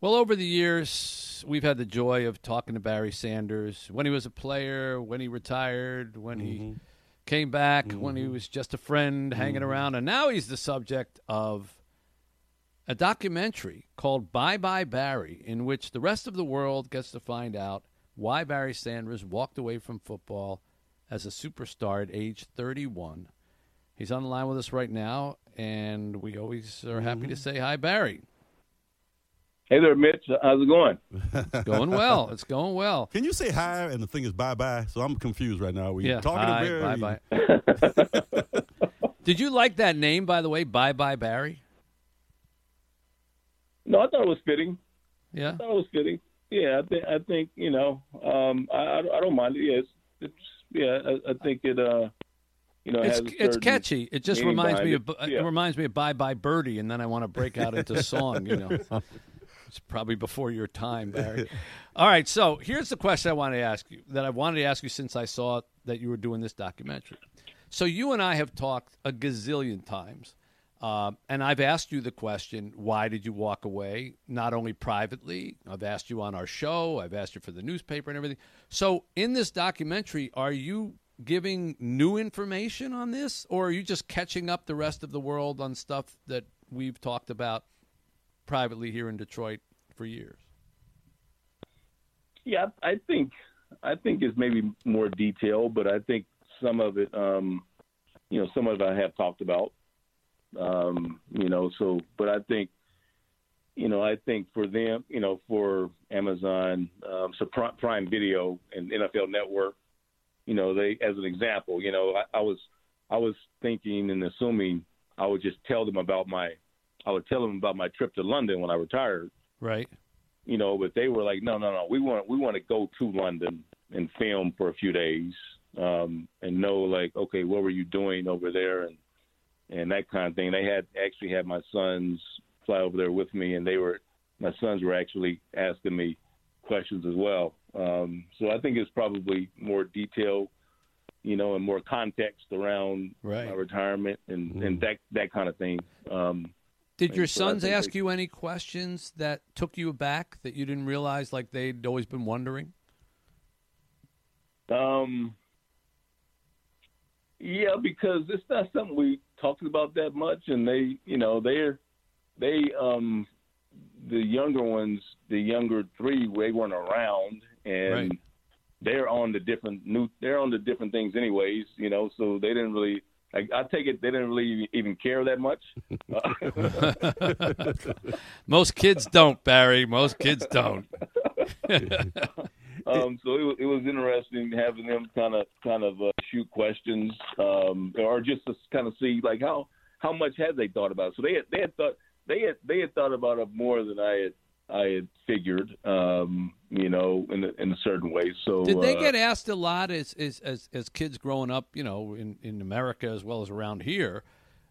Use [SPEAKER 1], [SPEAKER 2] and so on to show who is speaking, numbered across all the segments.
[SPEAKER 1] Well, over the years, we've had the joy of talking to Barry Sanders when he was a player, when he retired, when
[SPEAKER 2] Mm-hmm.
[SPEAKER 1] he came back, when he was just a friend hanging
[SPEAKER 2] Mm-hmm.
[SPEAKER 1] around, and now he's the subject of a documentary called Bye Bye Barry, in which the rest of the world gets to find out why Barry Sanders walked away from football as a superstar at age 31. He's on the line with us right now, and we always are happy
[SPEAKER 2] Mm-hmm.
[SPEAKER 1] to say hi, Barry.
[SPEAKER 3] Hey there, Mitch. How's it going?
[SPEAKER 1] Going well. It's going well.
[SPEAKER 2] Can you say hi and the thing is bye bye? So I'm confused right now. We
[SPEAKER 1] Yeah.
[SPEAKER 2] talking
[SPEAKER 1] Hi,
[SPEAKER 2] to Barry.
[SPEAKER 1] bye bye. Did you like that name, by the way? Bye bye Barry.
[SPEAKER 3] No, I thought it was fitting.
[SPEAKER 1] Yeah.
[SPEAKER 3] I thought it was fitting. Yeah, I think I think you know, um, I I I don't mind it. Yeah, it's, it's yeah, I, I think it uh, you know,
[SPEAKER 1] It's it's catchy. It just reminds me
[SPEAKER 3] behind
[SPEAKER 1] of
[SPEAKER 3] it.
[SPEAKER 1] it reminds me of Bye Bye Birdie, and then I want to break out into song. You know, it's probably before your time, Barry. All right, so here's the question I want to ask you that I wanted to ask you since I saw that you were doing this documentary. So you and I have talked a gazillion times, um, and I've asked you the question: Why did you walk away? Not only privately, I've asked you on our show, I've asked you for the newspaper and everything. So in this documentary, are you giving new information on this, or are you just catching up the rest of the world on stuff that we've talked about privately here in Detroit for years?
[SPEAKER 3] Yeah, I think I think it's maybe more detailed, but I think some of it, um, you know, some of it I have talked about. Um, you know, so but I think, you know, I think for them, you know, for Amazon, um, so Prime Video and NFL Network, you know, they as an example, you know, I, I was I was thinking and assuming I would just tell them about my I would tell them about my trip to London when I retired
[SPEAKER 1] Right.
[SPEAKER 3] you know, but they were like, no, no, no, we want we want to go to London and film for a few days, um, and know like, okay, what were you doing over there, and and that kind of thing. They had actually had my sons fly over there with me, and they were my sons were actually asking me questions as well. Um, so I think it's probably more detail, you know, and more context around
[SPEAKER 1] Right.
[SPEAKER 3] my retirement and and that that kind of thing. Um,
[SPEAKER 1] Did your
[SPEAKER 3] so
[SPEAKER 1] sons ask
[SPEAKER 3] they-
[SPEAKER 1] you any questions that took you aback that you didn't realize, like they'd always been wondering?
[SPEAKER 3] Um, yeah, because it's not something we talked about that much, and they, you know, they're they um the younger ones, the younger three, they weren't around, and
[SPEAKER 1] Right.
[SPEAKER 3] they're on the different new, they're on the different things anyways, you know, so they didn't really. I, I take it they didn't really even care that much.
[SPEAKER 1] Most kids don't, Barry. Most kids don't.
[SPEAKER 3] um, so it was, it was interesting having them kind of kind of uh, shoot questions, um, or just to kind of see like how how much had they thought about. It. So they had they had thought they had they had thought about it more than I had I had figured, um, you know, in a, in a certain way. So
[SPEAKER 1] Did they
[SPEAKER 3] uh,
[SPEAKER 1] get asked a lot as as as, as kids growing up, you know, in, in America as well as around here?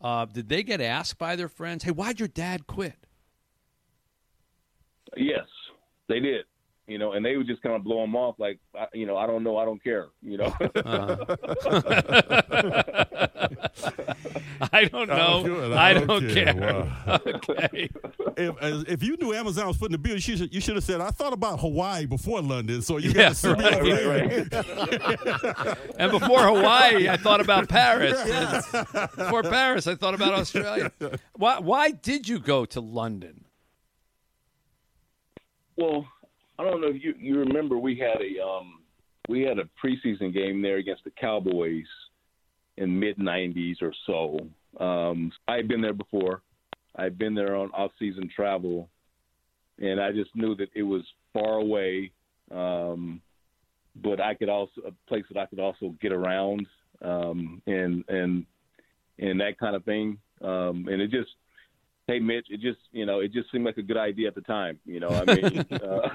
[SPEAKER 1] Uh, did they get asked by their friends, "Hey, why'd your dad quit?"
[SPEAKER 3] Yes, they did. You know, and they would just kind of blow them off, like, I, you know, I don't know, I don't care. You know, uh-huh.
[SPEAKER 1] I don't know.
[SPEAKER 2] good.
[SPEAKER 1] I
[SPEAKER 2] I
[SPEAKER 1] don't,
[SPEAKER 2] don't
[SPEAKER 1] care.
[SPEAKER 2] care. Wow.
[SPEAKER 1] okay.
[SPEAKER 2] If, if you knew Amazon was putting the bill, you should you should have said I thought about Hawaii before London. So you
[SPEAKER 1] Yeah,
[SPEAKER 2] got to
[SPEAKER 1] right,
[SPEAKER 3] right, right.
[SPEAKER 1] And before Hawaii, I thought about Paris. Before Paris, I thought about Australia. Why, why did you go to London?
[SPEAKER 3] Well, I don't know if you you remember we had a um we had a preseason game there against the Cowboys in mid '90s or so. Um, I had been there before. I'd been there on off-season travel, and I just knew that it was far away, um, but I could also a place that I could also get around um, and and and that kind of thing. Um, and it just hey Mitch, it just you know it just seemed like a good idea at the time. You know, I mean, uh,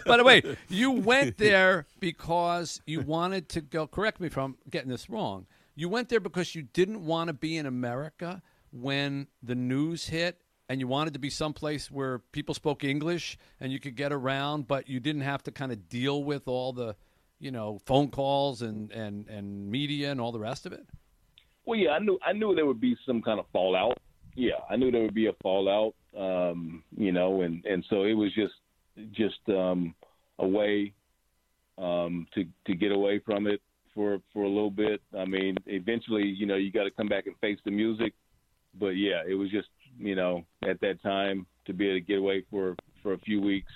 [SPEAKER 1] By the way, you went there because you wanted to go. Correct me if I'm getting this wrong. You went there because you didn't want to be in America when the news hit, and you wanted to be someplace where people spoke English and you could get around, but you didn't have to kind of deal with all the, you know, phone calls and and and media and all the rest of it.
[SPEAKER 3] well, yeah, I knew I knew there would be some kind of fallout. Yeah, I knew there would be a fallout, um, you know, and and so it was just just um, a way um, to to get away from it for for a little bit. I mean, eventually, you know, you got to come back and face the music. But yeah, it was just you know at that time to be able to get away for for a few weeks.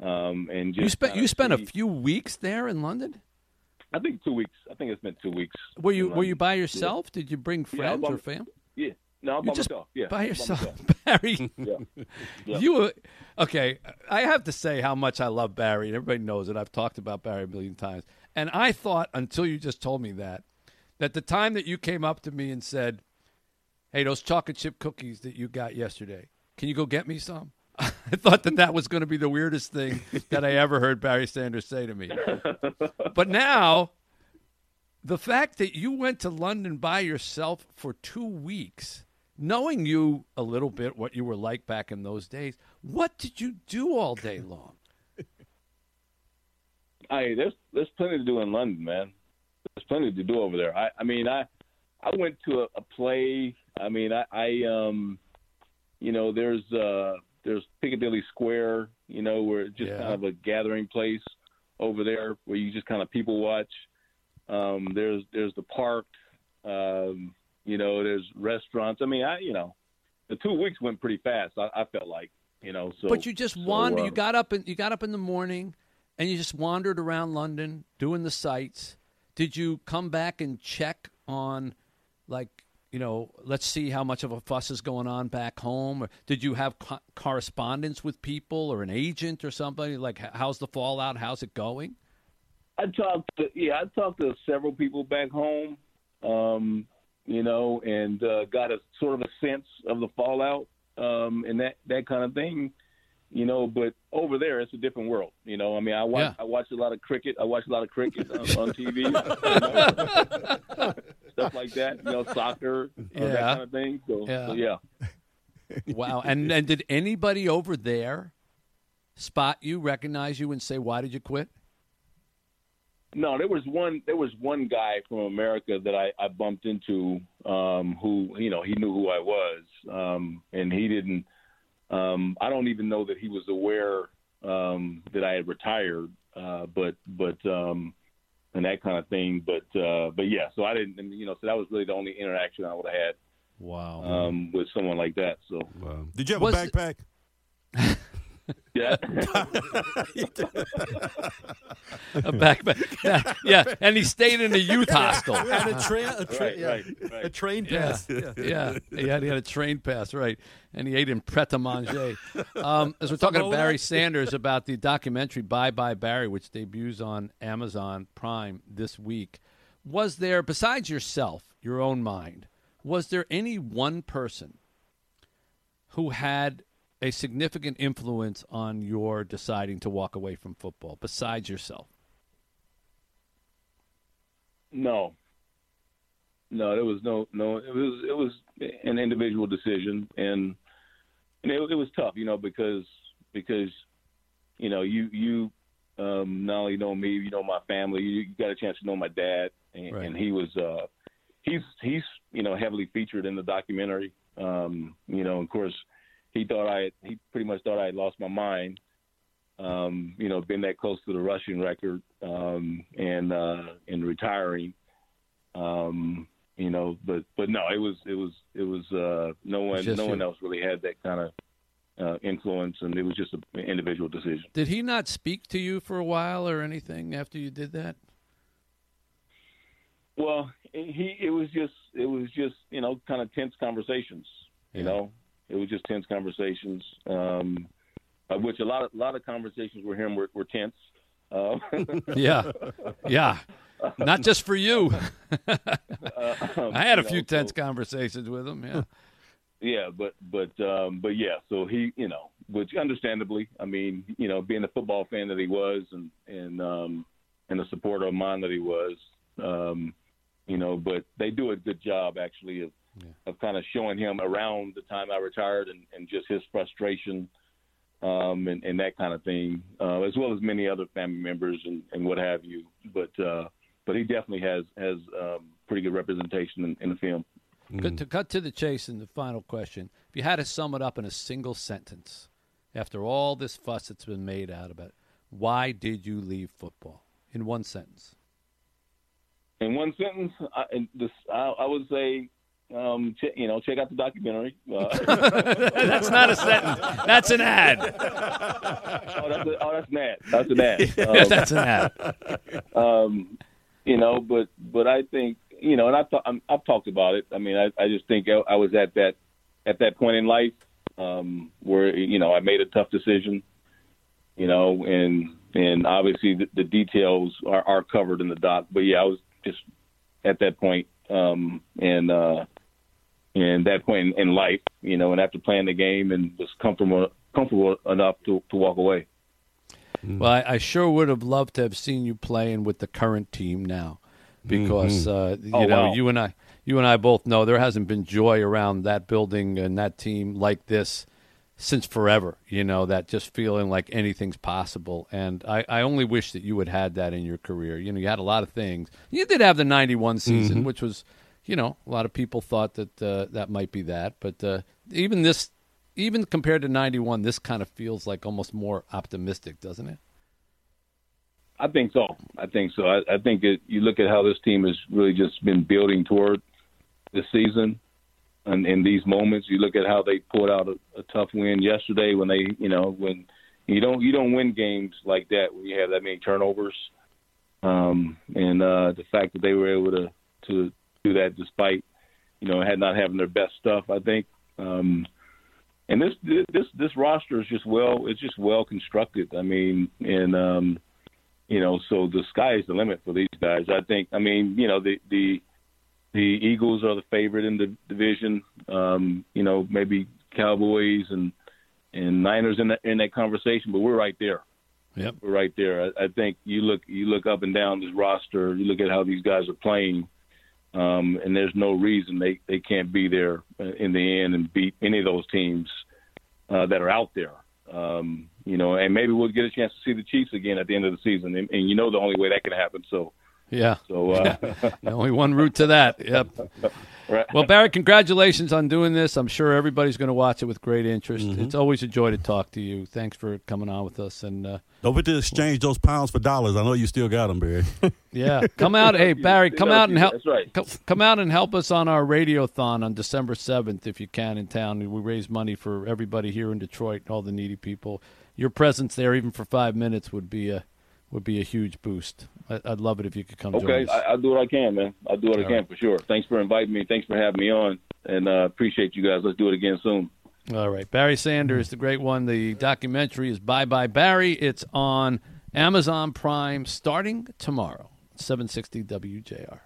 [SPEAKER 3] Um, and just
[SPEAKER 1] You spent you spent a few weeks there in London.
[SPEAKER 3] I think two weeks. I think it's been two weeks.
[SPEAKER 1] Were you were you by yourself? Did you bring friends
[SPEAKER 3] by-
[SPEAKER 1] or family?
[SPEAKER 3] Yeah. No, I'm
[SPEAKER 1] You
[SPEAKER 3] by
[SPEAKER 1] just
[SPEAKER 3] myself. Yeah,
[SPEAKER 1] by
[SPEAKER 3] I'm by
[SPEAKER 1] yourself. Barry.
[SPEAKER 3] Yeah. Yeah.
[SPEAKER 1] You okay? I have to say how much I love Barry, and everybody knows it. I've talked about Barry a million times, and I thought until you just told me that, that the time that you came up to me and said, "Hey, those chocolate chip cookies that you got yesterday, can you go get me some?" I thought that that was going to be the weirdest thing that I ever heard Barry Sanders say to me. But now, the fact that you went to London by yourself for two weeks, knowing you a little bit what you were like back in those days, what did you do all day long?
[SPEAKER 3] Hey, there's there's plenty to do in London, man. There's plenty to do over there. I, I mean, I I went to a, a play. I mean, I, I um, you know, there's uh, there's Piccadilly Square, you know, where it's just
[SPEAKER 1] Yeah.
[SPEAKER 3] kind of a gathering place over there where you just kind of people watch. Um, there's there's the park. Um, you know, there's restaurants. I mean, I you know, the two weeks went pretty fast. I, I felt like, you know, so.
[SPEAKER 1] but you just
[SPEAKER 3] so,
[SPEAKER 1] wandered.
[SPEAKER 3] uh,
[SPEAKER 1] you got up and you got up in the morning, and you just wandered around London doing the sights. Did you come back and check on, like you know, let's see how much of a fuss is going on back home? Or did you have co- correspondence with people or an agent or somebody? Like, how's the fallout? How's it going?
[SPEAKER 3] I talked to yeah, I talked to several people back home, um, you know, and uh, got a sort of a sense of the fallout um, and that that kind of thing, you know. But over there, it's a different world, you know. I mean, I watch
[SPEAKER 1] Yeah.
[SPEAKER 3] I watch a lot of cricket. I watch a lot of cricket on, on TV, you know? stuff like that, you know, soccer, uh,
[SPEAKER 1] Yeah.
[SPEAKER 3] that kind of thing. So
[SPEAKER 1] Yeah.
[SPEAKER 3] so, yeah.
[SPEAKER 1] Wow. And and did anybody over there spot you, recognize you, and say, "Why did you quit"?
[SPEAKER 3] No, there was one. There was one guy from America that I, I bumped into, um, who you know he knew who I was, um, and he didn't. Um, I don't even know that he was aware um, that I had retired, uh, but but um, and that kind of thing. But uh, but yeah, so I didn't. You know, so that was really the only interaction I would have had
[SPEAKER 1] Wow.
[SPEAKER 3] um, with someone like that. So
[SPEAKER 2] Wow. Did you have
[SPEAKER 1] Was
[SPEAKER 2] a
[SPEAKER 1] it-
[SPEAKER 2] backpack?
[SPEAKER 3] yeah,
[SPEAKER 1] a backpack. Yeah, yeah, and he stayed in a youth hostel.
[SPEAKER 4] and a, tra- a, tra-
[SPEAKER 3] right,
[SPEAKER 4] yeah,
[SPEAKER 3] right,
[SPEAKER 4] a train pass. Yeah.
[SPEAKER 1] yeah, he had, he had a train pass, right? And he ate in Pret a Manger. Um, as we're talking to
[SPEAKER 4] Samoa?
[SPEAKER 1] Barry Sanders about the documentary "Bye Bye Barry," which debuts on Amazon Prime this week, was there, besides yourself, your own mind, was there any one person who had a significant influence on your deciding to walk away from football, besides yourself?
[SPEAKER 3] No. No, there was no no. It was it was an individual decision, and and it, it was tough, you know, because because you know you you um, not only know me, you know my family. You, got a chance to know my dad, and,
[SPEAKER 1] Right.
[SPEAKER 3] and he was uh, he's he's you know heavily featured in the documentary. Um, you know, of course, he thought I he pretty much thought I had lost my mind. Um, you know, been that close to the rushing record, um, and uh, and retiring. Um, you know, but but no, it was it was it was uh, no one no
[SPEAKER 1] you.
[SPEAKER 3] one else really had that kind of uh, influence, and it was just an individual decision.
[SPEAKER 1] Did he not speak to you for a while or anything after you did that?
[SPEAKER 3] Well, he it was just it was just you know kind of tense conversations. You know, it was just tense conversations, um, of which a lot of a lot of conversations with him were, were tense. Uh,
[SPEAKER 1] Yeah, yeah. Not just for you.
[SPEAKER 3] um,
[SPEAKER 1] I had a few
[SPEAKER 3] know,
[SPEAKER 1] tense
[SPEAKER 3] so-
[SPEAKER 1] conversations with him. Yeah,
[SPEAKER 3] Yeah, but but um, but yeah. So he, you know, which understandably, I mean, you know, being a football fan that he was, and and um, and the supporter of mine that he was, um, you know, but they do a good job actually of of kind of showing him around the time I retired and, and just his frustration. Um, and, and that kind of thing, uh, as well as many other family members and, and what have you. But uh, but he definitely has has um, pretty good representation in, in the film.
[SPEAKER 1] Good to cut to the chase in the final question. If you had to sum it up in a single sentence, after all this fuss that's been made out of it, why did you leave football? In one sentence.
[SPEAKER 3] In one sentence, I, in this, I, I would say, um, ch- you know, check out the documentary. Uh,
[SPEAKER 1] that's not a sentence. That's an ad.
[SPEAKER 3] oh, that's a, oh, that's an ad. That's an ad. Um,
[SPEAKER 1] that's an ad.
[SPEAKER 3] um, you know, but but I think you know, and I've th- I've talked about it. I mean, I, I just think I, I was at that at that point in life um, where you know I made a tough decision. You know, and and obviously the, the details are, are covered in the doc. But yeah, I was just at that point, um, and uh, and that point in, in life, you know, and after playing the game and was comfortable comfortable enough to to walk away. Mm-hmm.
[SPEAKER 1] Well, I, I sure would have loved to have seen you playing with the current team now, because mm-hmm. uh, oh, you
[SPEAKER 3] Oh,
[SPEAKER 1] know
[SPEAKER 3] wow.
[SPEAKER 1] you and I, you and I both know there hasn't been joy around that building and that team like this since forever. You know that just feeling like anything's possible, and I, I only wish that you had had that in your career. You know, you had a lot of things. You did have the '91 season, mm-hmm. which was, you know, a lot of people thought that uh, that might be that, but uh, even this. Even compared to '91, this kind of feels like almost more optimistic, doesn't it?
[SPEAKER 3] I think so. I think so. I, I think it, you look at how this team has really just been building toward this season, and in these moments, you look at how they pulled out a, a tough win yesterday when they, you know, when you don't you don't win games like that when you have that many turnovers, um, and uh, the fact that they were able to to do that despite, you know, had not having their best stuff. I think. Um, and this this this roster is just well it's just well constructed. I mean, and um, you know, so the sky is the limit for these guys. I think. I mean, you know, the the the Eagles are the favorite in the division. Um, you know, maybe Cowboys and and Niners in that in that conversation, but we're right there.
[SPEAKER 1] Yep.
[SPEAKER 3] We're right there. I, I think you look you look up and down this roster. You look at how these guys are playing, um, and there's no reason they they can't be there in the end and beat any of those teams uh, that are out there. Um, you know, and maybe we'll get a chance to see the Chiefs again at the end of the season, and, and you know the only way that can happen. So,
[SPEAKER 1] Yeah.
[SPEAKER 3] so uh,
[SPEAKER 1] Only one route to that. Yep.
[SPEAKER 3] right.
[SPEAKER 1] Well, Barry, congratulations on doing this. I'm sure everybody's going to watch it with great interest.
[SPEAKER 2] Mm-hmm.
[SPEAKER 1] It's always a joy to talk to you. Thanks for coming on with us. And uh,
[SPEAKER 2] Don't forget to exchange those pounds for dollars. I know you still got them, Barry.
[SPEAKER 1] yeah, come out. Hey, Barry, come out and help.
[SPEAKER 3] That's right.
[SPEAKER 1] Come out and help us on our radiothon on December 7th if you can in town. We raise money for everybody here in Detroit, all the needy people. Your presence there, even for five minutes, would be a would be a huge boost. I, I'd love it if you could come join
[SPEAKER 3] Okay,
[SPEAKER 1] us.
[SPEAKER 3] I, I'll do what I can, man. I'll do what I can for sure. Thanks for inviting me. Thanks for having me on, and uh, appreciate you guys. Let's do it again soon.
[SPEAKER 1] All right. Barry Sanders, the great one. The documentary is Bye Bye Barry. It's on Amazon Prime starting tomorrow, 760 WJR.